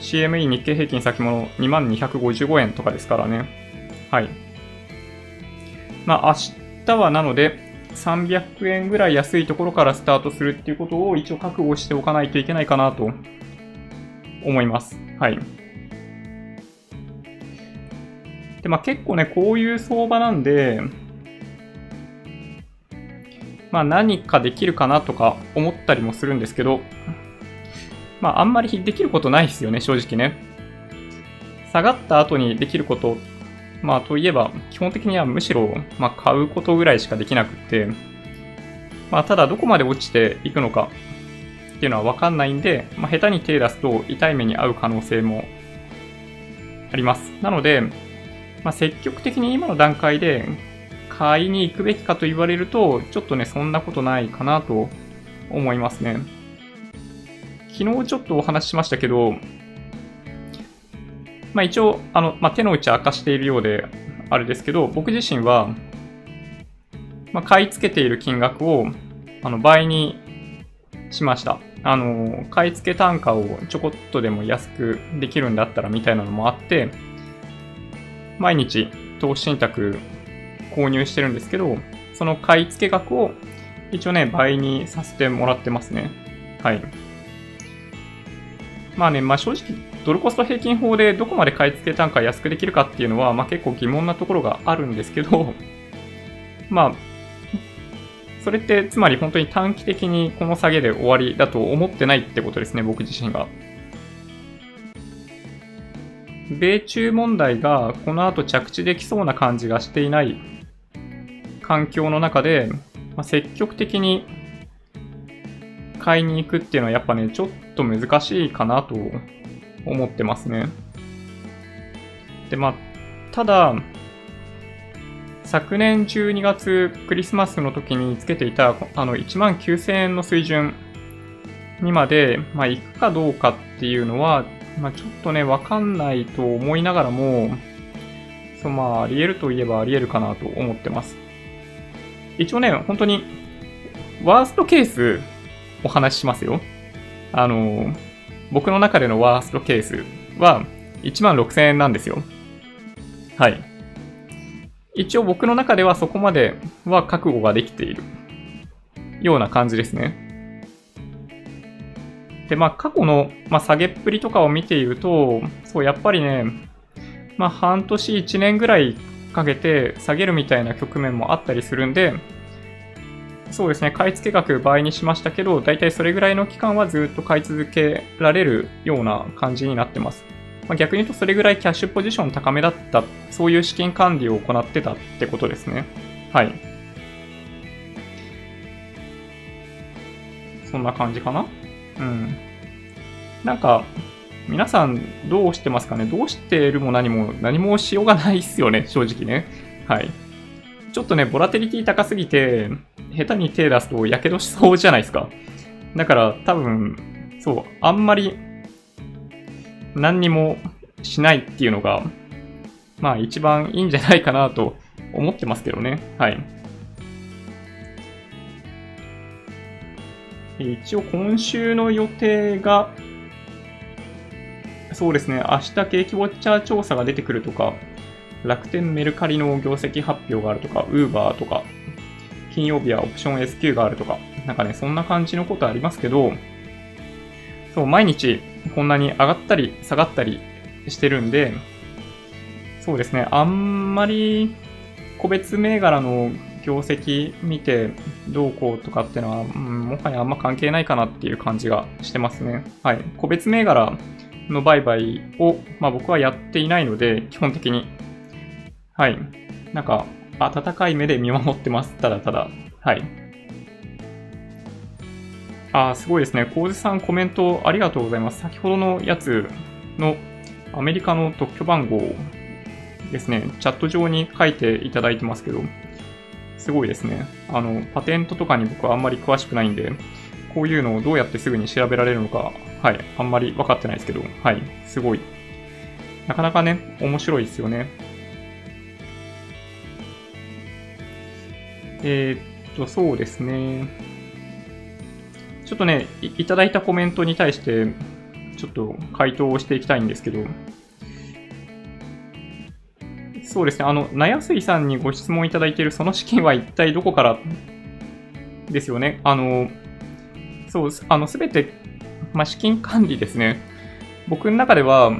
CME 日経平均先物2255円とかですからね。はい。まあ明日はなので300円ぐらい安いところからスタートするっていうことを一応覚悟しておかないといけないかなと思います。はい。で、まあ結構ね、こういう相場なんで、まあ何かできるかなとか思ったりもするんですけど、まああんまりできることないですよね、正直ね。下がった後にできること、まあといえば、基本的にはむしろ、まあ買うことぐらいしかできなくって、まあただどこまで落ちていくのかっていうのはわかんないんで、まあ下手に手出すと痛い目に遭う可能性もあります。なので、まあ積極的に今の段階で買いに行くべきかと言われると、ちょっとね、そんなことないかなと思いますね。昨日ちょっとお話ししましたけど、まあ一応、あの、まあ手の内明かしているようで、あれですけど、僕自身は、まあ買い付けている金額を、あの、倍にしました。あの、買い付け単価をちょこっとでも安くできるんだったらみたいなのもあって、毎日投資信託購入してるんですけど、その買い付け額を一応ね、倍にさせてもらってますね。はい。まあね、まあ正直、ドルコスト平均法でどこまで買い付け単価安くできるかっていうのは、まあ結構疑問なところがあるんですけど、まあ、それってつまり本当に短期的にこの下げで終わりだと思ってないってことですね、僕自身が。米中問題がこの後着地できそうな感じがしていない環境の中で、まあ、積極的に買いに行くっていうのはやっぱね、ちょっと難しいかなと思ってますね。で、まあ、ただ、昨年12月クリスマスの時につけていたあの1万9000円の水準にまで、まあ、行くかどうかっていうのは、まあ、ちょっとね、わかんないと思いながらも、そうまあ、あり得るといえばあり得るかなと思ってます。一応ね、本当に、ワーストケースお話ししますよ。あの、僕の中でのワーストケースは1万6000円なんですよ。はい。一応僕の中ではそこまでは覚悟ができているような感じですね。で、まあ過去の、まあ、下げっぷりとかを見ていると、そう、やっぱりね、まあ半年1年ぐらいかけて下げるみたいな局面もあったりするんで、そうですね、買い付け額倍にしましたけど、だいたいそれぐらいの期間はずっと買い続けられるような感じになってます。まあ、逆に言うとそれぐらいキャッシュポジション高めだった、そういう資金管理を行ってたってことですね。はい。そんな感じかな？うん。なんか、皆さんどうしてますかね？どうしてるも何も何もしようがないっすよね、正直ね。はい。ちょっとね、ボラテリティ高すぎて、下手に手出すと火傷しそうじゃないですか。だから多分、そう、あんまり何にもしないっていうのが、まあ一番いいんじゃないかなと思ってますけどね。はい。一応今週の予定が、そうですね、明日景気ウォッチャー調査が出てくるとか、楽天メルカリの業績発表があるとか、ウーバーとか、金曜日はオプション SQ があるとか、なんかね、そんな感じのことありますけど、そう、毎日こんなに上がったり下がったりしてるんで、そうですね、あんまり個別銘柄の業績見てどうこうとかってのは、うん、もはやあんま関係ないかなっていう感じがしてますね。はい。個別銘柄の売買を、まあ、僕はやっていないので、基本的に。はい。なんか、温かい目で見守ってます。ただただ。はい。あ、すごいですね。コウジさんコメントありがとうございます。先ほどのやつのアメリカの特許番号ですね。チャット上に書いていただいてますけど、すごいですね。あの、パテントとかに僕はあんまり詳しくないんで、こういうのをどうやってすぐに調べられるのか、はい、あんまり分かってないですけど、はい、すごい。なかなかね、面白いですよね。えー、っと、そうですね。ちょっとねい、いただいたコメントに対して、ちょっと回答をしていきたいんですけど、そうですね、あの、なやすいさんにご質問いただいているその資金は一体どこからですよね。あの、そう、あの、すべて、まあ、資金管理ですね。僕の中では、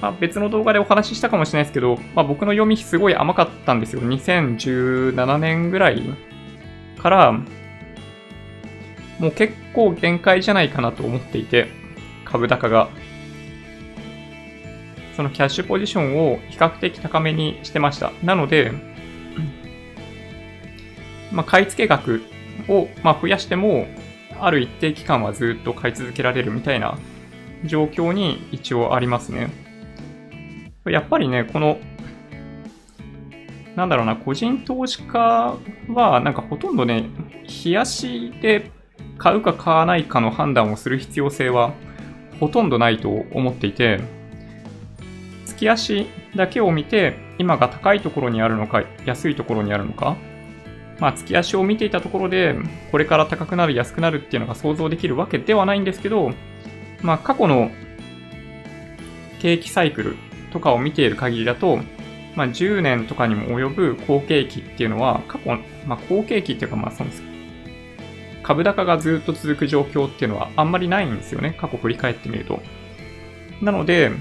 まあ、別の動画でお話ししたかもしれないですけど、まあ、僕の読みすごい甘かったんですよ。2017年ぐらいから、もう結構限界じゃないかなと思っていて、株高が。そのキャッシュポジションを比較的高めにしてました。なので、まあ、買い付け額を、まあ、増やしても、ある一定期間はずっと買い続けられるみたいな状況に一応ありますね。やっぱりね、この、なんだろうな、個人投資家は、なんかほとんどね、冷やしで買うか買わないかの判断をする必要性はほとんどないと思っていて、月足だけを見て、今が高いところにあるのか、安いところにあるのか、まあ、月足を見ていたところで、これから高くなる、安くなるっていうのが想像できるわけではないんですけど、まあ、過去の景気サイクルとかを見ている限りだと、まあ、10年とかにも及ぶ好景気っていうのは、過去、まあ、好景気っていうか、まあ、その、株高がずっと続く状況っていうのはあんまりないんですよね。過去振り返ってみると。なので、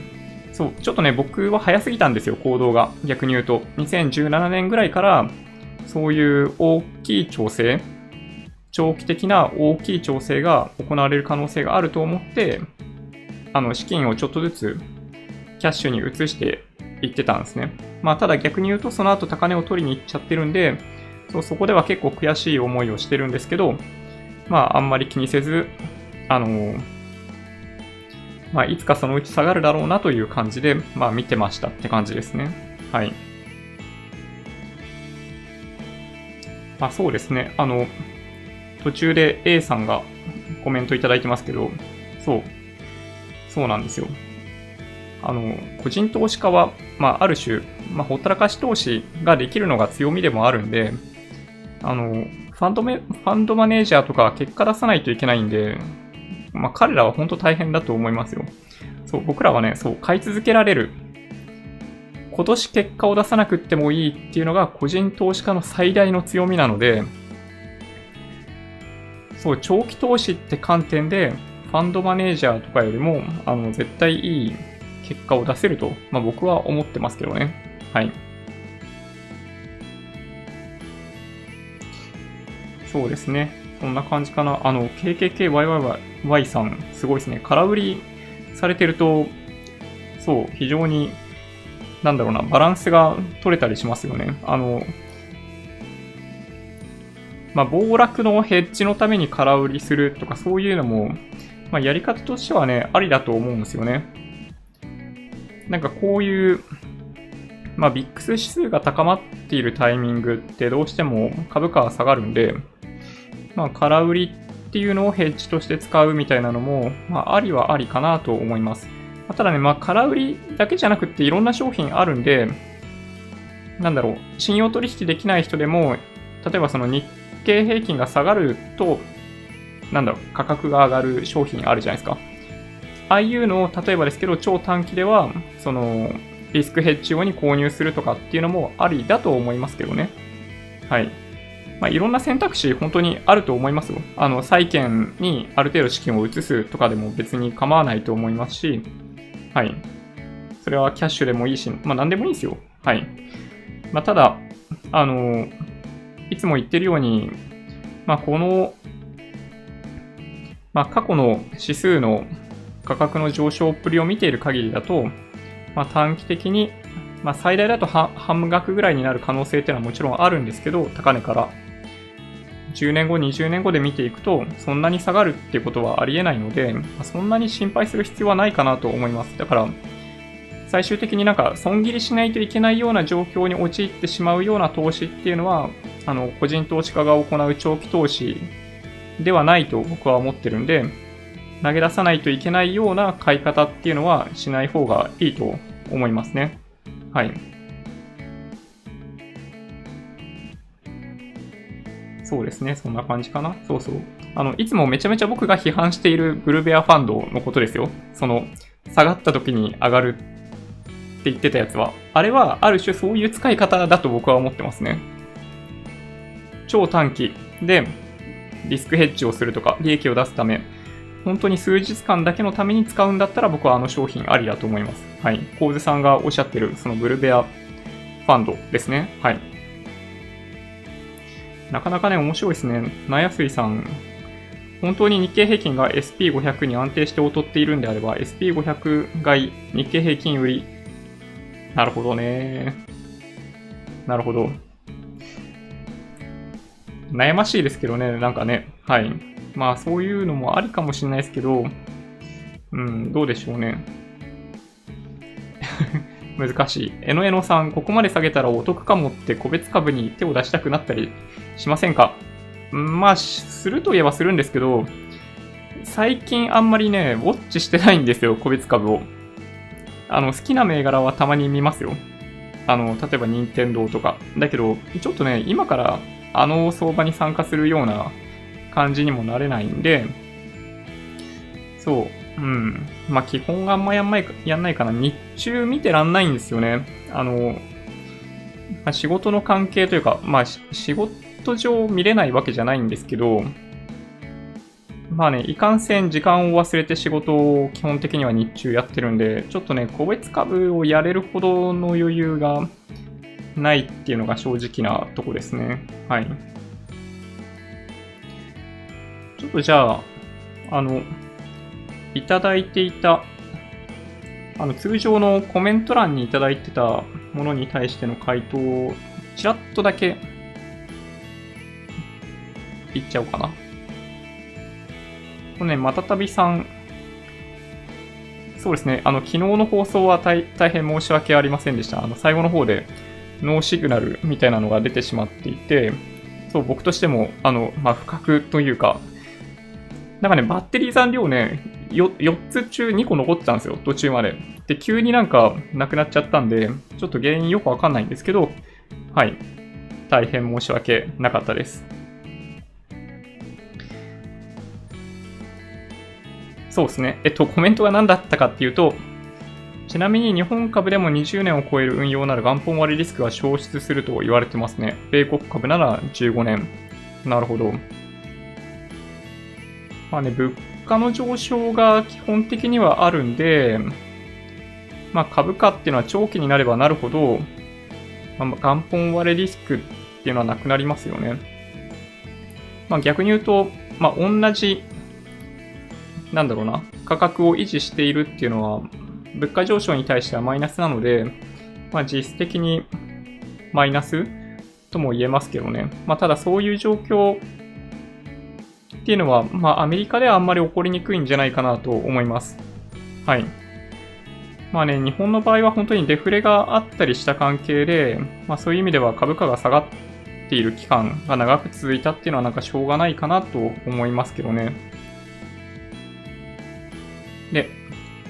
そう、ちょっとね、僕は早すぎたんですよ、行動が。逆に言うと。2017年ぐらいから、そういう大きい調整、長期的な大きい調整が行われる可能性があると思って、あの、資金をちょっとずつキャッシュに移していってたんですね。まあ、ただ逆に言うと、その後高値を取りに行っちゃってるんで、そうそこでは結構悔しい思いをしてるんですけど、まあ、あんまり気にせず、あのまあ、いつかそのうち下がるだろうなという感じで、まあ、見てましたって感じですね。はい。あ、そうですね。あの、途中で A さんがコメントいただいてますけど、そう、そうなんですよ。あの、個人投資家は、まあ、ある種、まあ、ほったらかし投資ができるのが強みでもあるんで、あの、ファンドメ、ファンドマネージャーとか結果出さないといけないんで、まあ、彼らは本当大変だと思いますよ。そう、僕らはね、そう、買い続けられる今年結果を出さなくってもいいっていうのが個人投資家の最大の強みなので、そう、長期投資って観点で、ファンドマネージャーとかよりも、あの、絶対いい結果を出せると、まあ僕は思ってますけどね。はい。そうですね。そんな感じかな。あの、KKKYYY さん、すごいですね。空売りされてると、そう、非常になんだろうな、バランスが取れたりしますよね。あの、まあ、暴落のヘッジのために空売りするとかそういうのも、まあ、やり方としてはね、ありだと思うんですよね。なんかこういう、まあ、ビックス指数が高まっているタイミングってどうしても株価は下がるんで、まあ、空売りっていうのをヘッジとして使うみたいなのも、まあ、ありはありかなと思います。まただね、まあ、空売りだけじゃなくていろんな商品あるんで、なんだろう、信用取引できない人でも、例えばその日経平均が下がると、なんだろう、価格が上がる商品あるじゃないですか。ああいうのを、例えばですけど、超短期では、その、リスクヘッジ用に購入するとかっていうのもありだと思いますけどね。はい。まあ、いろんな選択肢、本当にあると思いますよ。あの、債券にある程度資金を移すとかでも別に構わないと思いますし、はい。それはキャッシュでもいいし、まあ何でもいいですよ。はい。まあただ、あの、いつも言ってるように、まあこの、まあ過去の指数の価格の上昇っぷりを見ている限りだと、まあ短期的に、まあ最大だと半額ぐらいになる可能性っていうのはもちろんあるんですけど、高値から。10年後、20年後で見ていくと、そんなに下がるっていうことはありえないので、そんなに心配する必要はないかなと思います。だから、最終的になんか損切りしないといけないような状況に陥ってしまうような投資っていうのは、あの、個人投資家が行う長期投資ではないと僕は思ってるんで、投げ出さないといけないような買い方っていうのはしない方がいいと思いますね。はい。そうですね。そんな感じかな。そうそう。あの、いつもめちゃめちゃ僕が批判しているブルベアファンドのことですよ。その、下がった時に上がるって言ってたやつは。あれは、ある種そういう使い方だと僕は思ってますね。超短期でリスクヘッジをするとか、利益を出すため、本当に数日間だけのために使うんだったら僕はあの商品ありだと思います。はい。コウズさんがおっしゃってる、そのブルベアファンドですね。はい。なかなかね、面白いですね。なやすいさん、本当に日経平均が SP500 に安定して劣っているんであれば、SP500 買い、日経平均売り。なるほどね。なるほど。悩ましいですけどね、なんかね。はい。まあそういうのもありかもしれないですけど、うん、どうでしょうね。難しい。えのえのさん、ここまで下げたらお得かもって個別株に手を出したくなったりしませんか？まあ、するといえばするんですけど、最近あんまりね、ウォッチしてないんですよ、個別株を。あの、好きな銘柄はたまに見ますよ。あの、例えば任天堂とか。だけど、ちょっとね、今からあの相場に参加するような感じにもなれないんで、そう、うん。まあ、基本あんまやんないやんないかな。日中見てらんないんですよね。あの、まあ、仕事の関係というか、まあ、仕事上見れないわけじゃないんですけど、まあね、いかんせん時間を忘れて仕事を基本的には日中やってるんで、ちょっとね、個別株をやれるほどの余裕がないっていうのが正直なとこですね。はい。ちょっとじゃあ、あの、いただいていた、あの、通常のコメント欄にいただいてたものに対しての回答を、ちらっとだけ、言っちゃおうかな。これね、またたびさん、そうですね、あの、昨日の放送は大変申し訳ありませんでした。あの、最後の方で、ノーシグナルみたいなのが出てしまっていて、そう、僕としても、あの、まあ、不覚というか、なんかね、バッテリー残量ね、4つ中2個残ってたんですよ、途中まで。で、急になんかなくなっちゃったんで、ちょっと原因よくわかんないんですけど、はい。大変申し訳なかったです。そうですね。えっと、コメントが何だったかっていうと、ちなみに日本株でも20年を超える運用なら元本割リスクが消失すると言われてますね。米国株なら15年。なるほど。まあね、物価の上昇が基本的にはあるんで、まあ株価っていうのは長期になればなるほど、まあ、元本割れリスクっていうのはなくなりますよね。まあ逆に言うと、まあ同じ、なんだろうな、価格を維持しているっていうのは、物価上昇に対してはマイナスなので、まあ、実質的にマイナスとも言えますけどね。まあ、ただそういう状況っていうのは、まあ、アメリカではあんまり起こりにくいんじゃないかなと思います。はい。まあね、日本の場合は本当にデフレがあったりした関係で、まあそういう意味では株価が下がっている期間が長く続いたっていうのはなんかしょうがないかなと思いますけどね。で、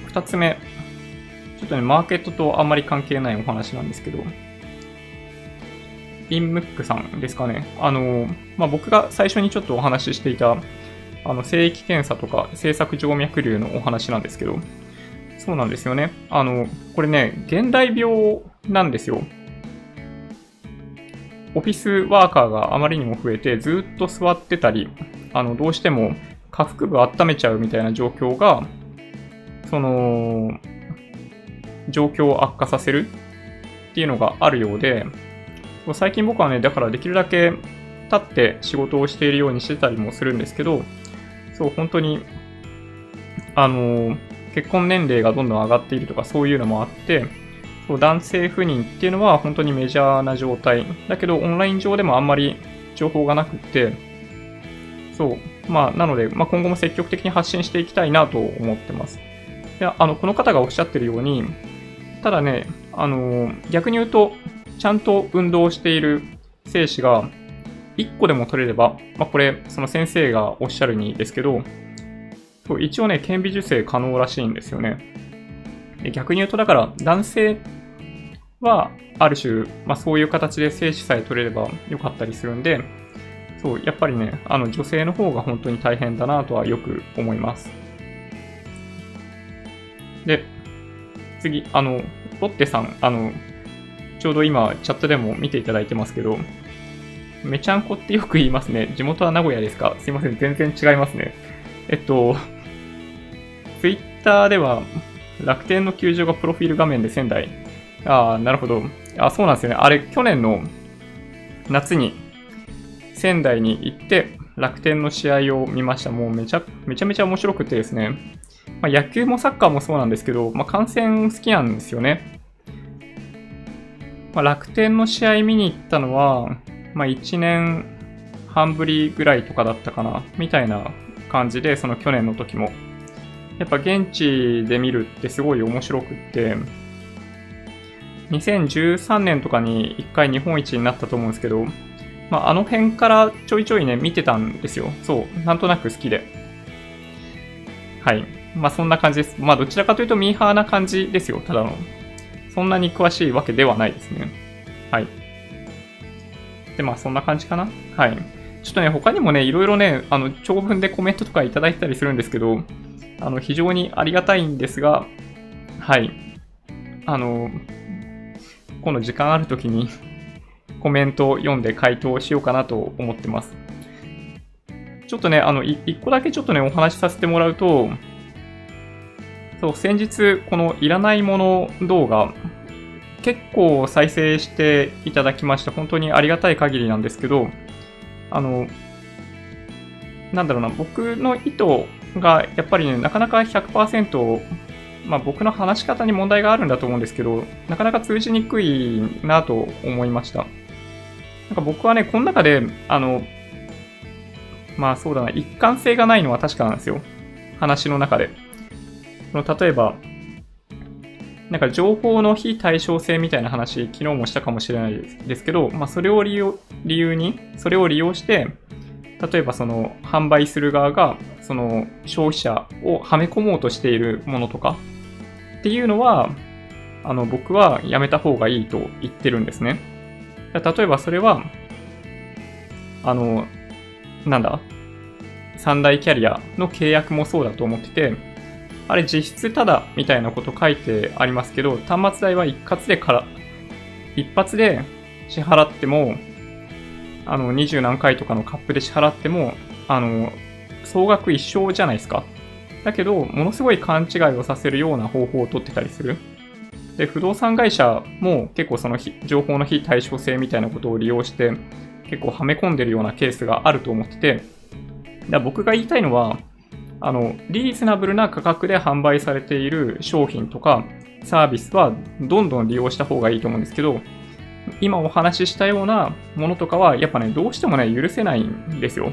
二つ目。ちょっとね、マーケットとあんまり関係ないお話なんですけど、インムックさんですかね。あの、まあ、僕が最初にちょっとお話ししていた、あの、精液検査とか、政策静脈瘤のお話なんですけど、そうなんですよね。あの、これね、現代病なんですよ。オフィスワーカーがあまりにも増えて、ずっと座ってたり、あの、どうしても下腹部温めちゃうみたいな状況が、その、状況を悪化させるっていうのがあるようで、最近僕はね、だからできるだけ立って仕事をしているようにしてたりもするんですけど、そう、本当に、あの、結婚年齢がどんどん上がっているとかそういうのもあって、そう男性不妊っていうのは本当にメジャーな状態。だけどオンライン上でもあんまり情報がなくって、そう。まあ、なので、まあ、今後も積極的に発信していきたいなと思ってます。いや、あの、この方がおっしゃってるように、ただね、あの逆に言うと、ちゃんと運動している精子が、1個でも取れれば、まあ、これ、その先生がおっしゃるにですけど、そう一応ね、顕微授精可能らしいんですよね。逆に言うと、だから男性は、ある種、まあ、そういう形で精子さえ取れればよかったりするんで、そう、やっぱりね、あの女性の方が本当に大変だなとはよく思います。で、次、あの、ロッテさん、あの、ちょうど今、チャットでも見ていただいてますけど、めちゃんこってよく言いますね。地元は名古屋ですか？すいません、全然違いますね。えっと、ツイッターでは、楽天の球場がプロフィール画面で仙台。ああ、なるほど。あ、そうなんですよね。あれ、去年の夏に仙台に行って楽天の試合を見ました。もうめちゃめちゃめちゃ面白くてですね。まあ、野球もサッカーもそうなんですけど、まあ、観戦好きなんですよね。まあ、楽天の試合見に行ったのは、まあ、1年半ぶりぐらいとかだったかな、みたいな感じで、その去年の時も。やっぱ現地で見るってすごい面白くって、2013年とかに1回日本一になったと思うんですけど、まあ、あの辺からちょいちょいね、見てたんですよ。そう、なんとなく好きで。はい。まあそんな感じです。まあどちらかというとミーハーな感じですよ、ただの。そんなに詳しいわけではないですね。はい。で、まあそんな感じかな。はい。ちょっとね、他にもね、いろいろね、あの、長文でコメントとかいただいたりするんですけど、あの、非常にありがたいんですが、はい。あの、今度時間ある時にコメントを読んで回答しようかなと思ってます。ちょっとね、あの、一個だけちょっとね、お話しさせてもらうと、そう、先日、このいらないもの動画、結構再生していただきまして、本当にありがたい限りなんですけど、あの、なんだろうな、僕の意図がやっぱりね、なかなか100%、まあ僕の話し方に問題があるんだと思うんですけど、なかなか通じにくいなと思いました。なんか僕はね、この中で、あの、まあそうだな、一貫性がないのは確かなんですよ。話の中で。その例えば、なんか情報の非対称性みたいな話、昨日もしたかもしれないですけど、まあそれを理由理由に、それを利用して、例えばその販売する側が、その消費者をはめ込もうとしているものとかっていうのは、あの僕はやめた方がいいと言ってるんですね。例えばそれは、あの、なんだ三大キャリアの契約もそうだと思ってて、あれ実質ただみたいなこと書いてありますけど、端末代は一括でから、一発で支払っても、あの、二十何回とかのカップで支払っても、あの、総額一緒じゃないですか。だけど、ものすごい勘違いをさせるような方法をとってたりする。で、不動産会社も結構その情報の非対称性みたいなことを利用して、結構はめ込んでるようなケースがあると思ってて、だ僕が言いたいのは、あの、リーズナブルな価格で販売されている商品とかサービスはどんどん利用した方がいいと思うんですけど、今お話ししたようなものとかは、やっぱね、どうしてもね、許せないんですよ。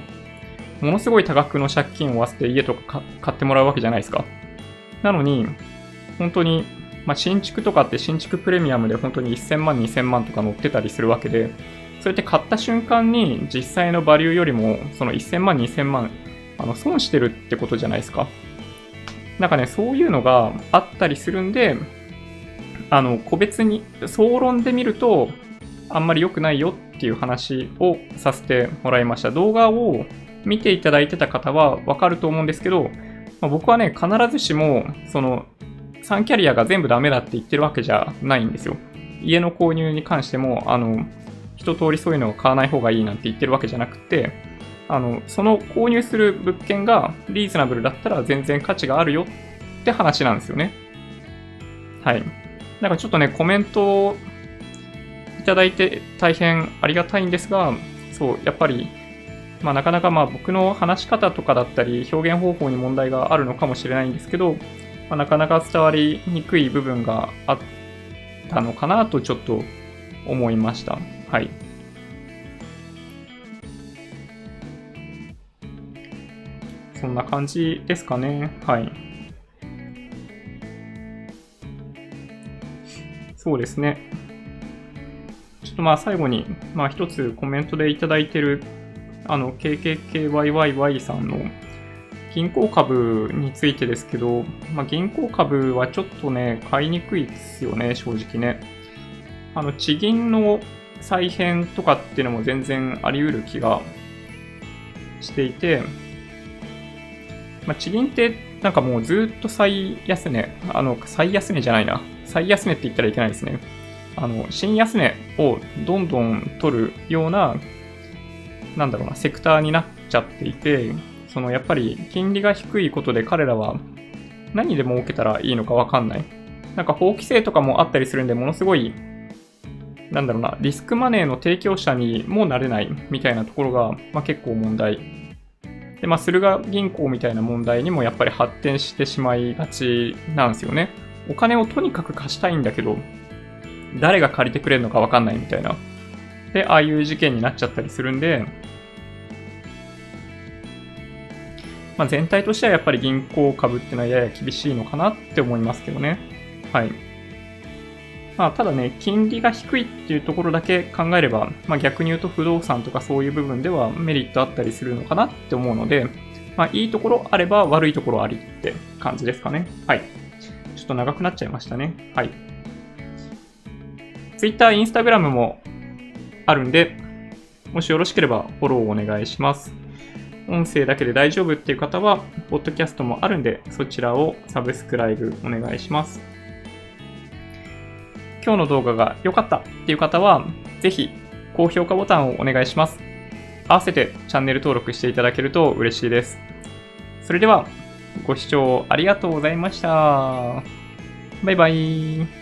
ものすごい多額の借金を負わせて家とか買ってもらうわけじゃないですか。なのに、本当にまあ、新築とかって新築プレミアムで本当に1000万、2000万とか乗ってたりするわけで、そうやって買った瞬間に実際のバリューよりもその1000万、2000万、あの損してるってことじゃないですか。なんかね、そういうのがあったりするんで、あの、個別に、総論で見ると、あんまり良くないよっていう話をさせてもらいました。動画を見ていただいてた方はわかると思うんですけど、まあ、僕はね、必ずしも、その、3キャリアが全部ダメだって言ってるわけじゃないんですよ。家の購入に関しても、あの、一通りそういうのを買わない方がいいなんて言ってるわけじゃなくて、あの、その購入する物件がリーズナブルだったら全然価値があるよって話なんですよね。はい。だかちょっとね、コメントをいただいて大変ありがたいんですが、そう、やっぱり、まあなかなかまあ僕の話し方とかだったり表現方法に問題があるのかもしれないんですけど、まあ、なかなか伝わりにくい部分があったのかなとちょっと思いました。はい。そんな感じですかね。はい。そうですね。ちょっとまあ最後に、まあ一つコメントでいただいてる、あの、KKKYYY さんの銀行株についてですけど、まあ銀行株はちょっとね、買いにくいですよね、正直ね。あの、地銀の再編とかっていうのも全然あり得る気がしていて、まあ、地銀ってなんかもうずっと最安値、あの、最安値じゃないな。最安値って言ったらいけないですね。あの、新安値をどんどん取るような、なんだろうな、セクターになっちゃっていて、そのやっぱり金利が低いことで彼らは何でも儲けたらいいのかわかんない。なんか法規制とかもあったりするんで、ものすごい、なんだろうな、リスクマネーの提供者にもなれないみたいなところが、まあ、結構問題。で、まあ、駿河銀行みたいな問題にもやっぱり発展してしまいがちなんですよね。お金をとにかく貸したいんだけど、誰が借りてくれるのかわかんないみたいな。で、ああいう事件になっちゃったりするんで、まあ、全体としてはやっぱり銀行株っていうのはやや厳しいのかなって思いますけどね。はい。まあ、ただね、金利が低いっていうところだけ考えれば、まあ、逆に言うと不動産とかそういう部分ではメリットあったりするのかなって思うので、まあ、いいところあれば悪いところありって感じですかね。はい。ちょっと長くなっちゃいましたね。はい。Twitter、Instagram もあるんで、もしよろしければフォローをお願いします。音声だけで大丈夫っていう方は、ポッドキャストもあるんで、そちらをサブスクライブお願いします。今日の動画が良かったっていう方は、ぜひ高評価ボタンをお願いします。合わせてチャンネル登録していただけると嬉しいです。それでは、ご視聴ありがとうございました。バイバイ。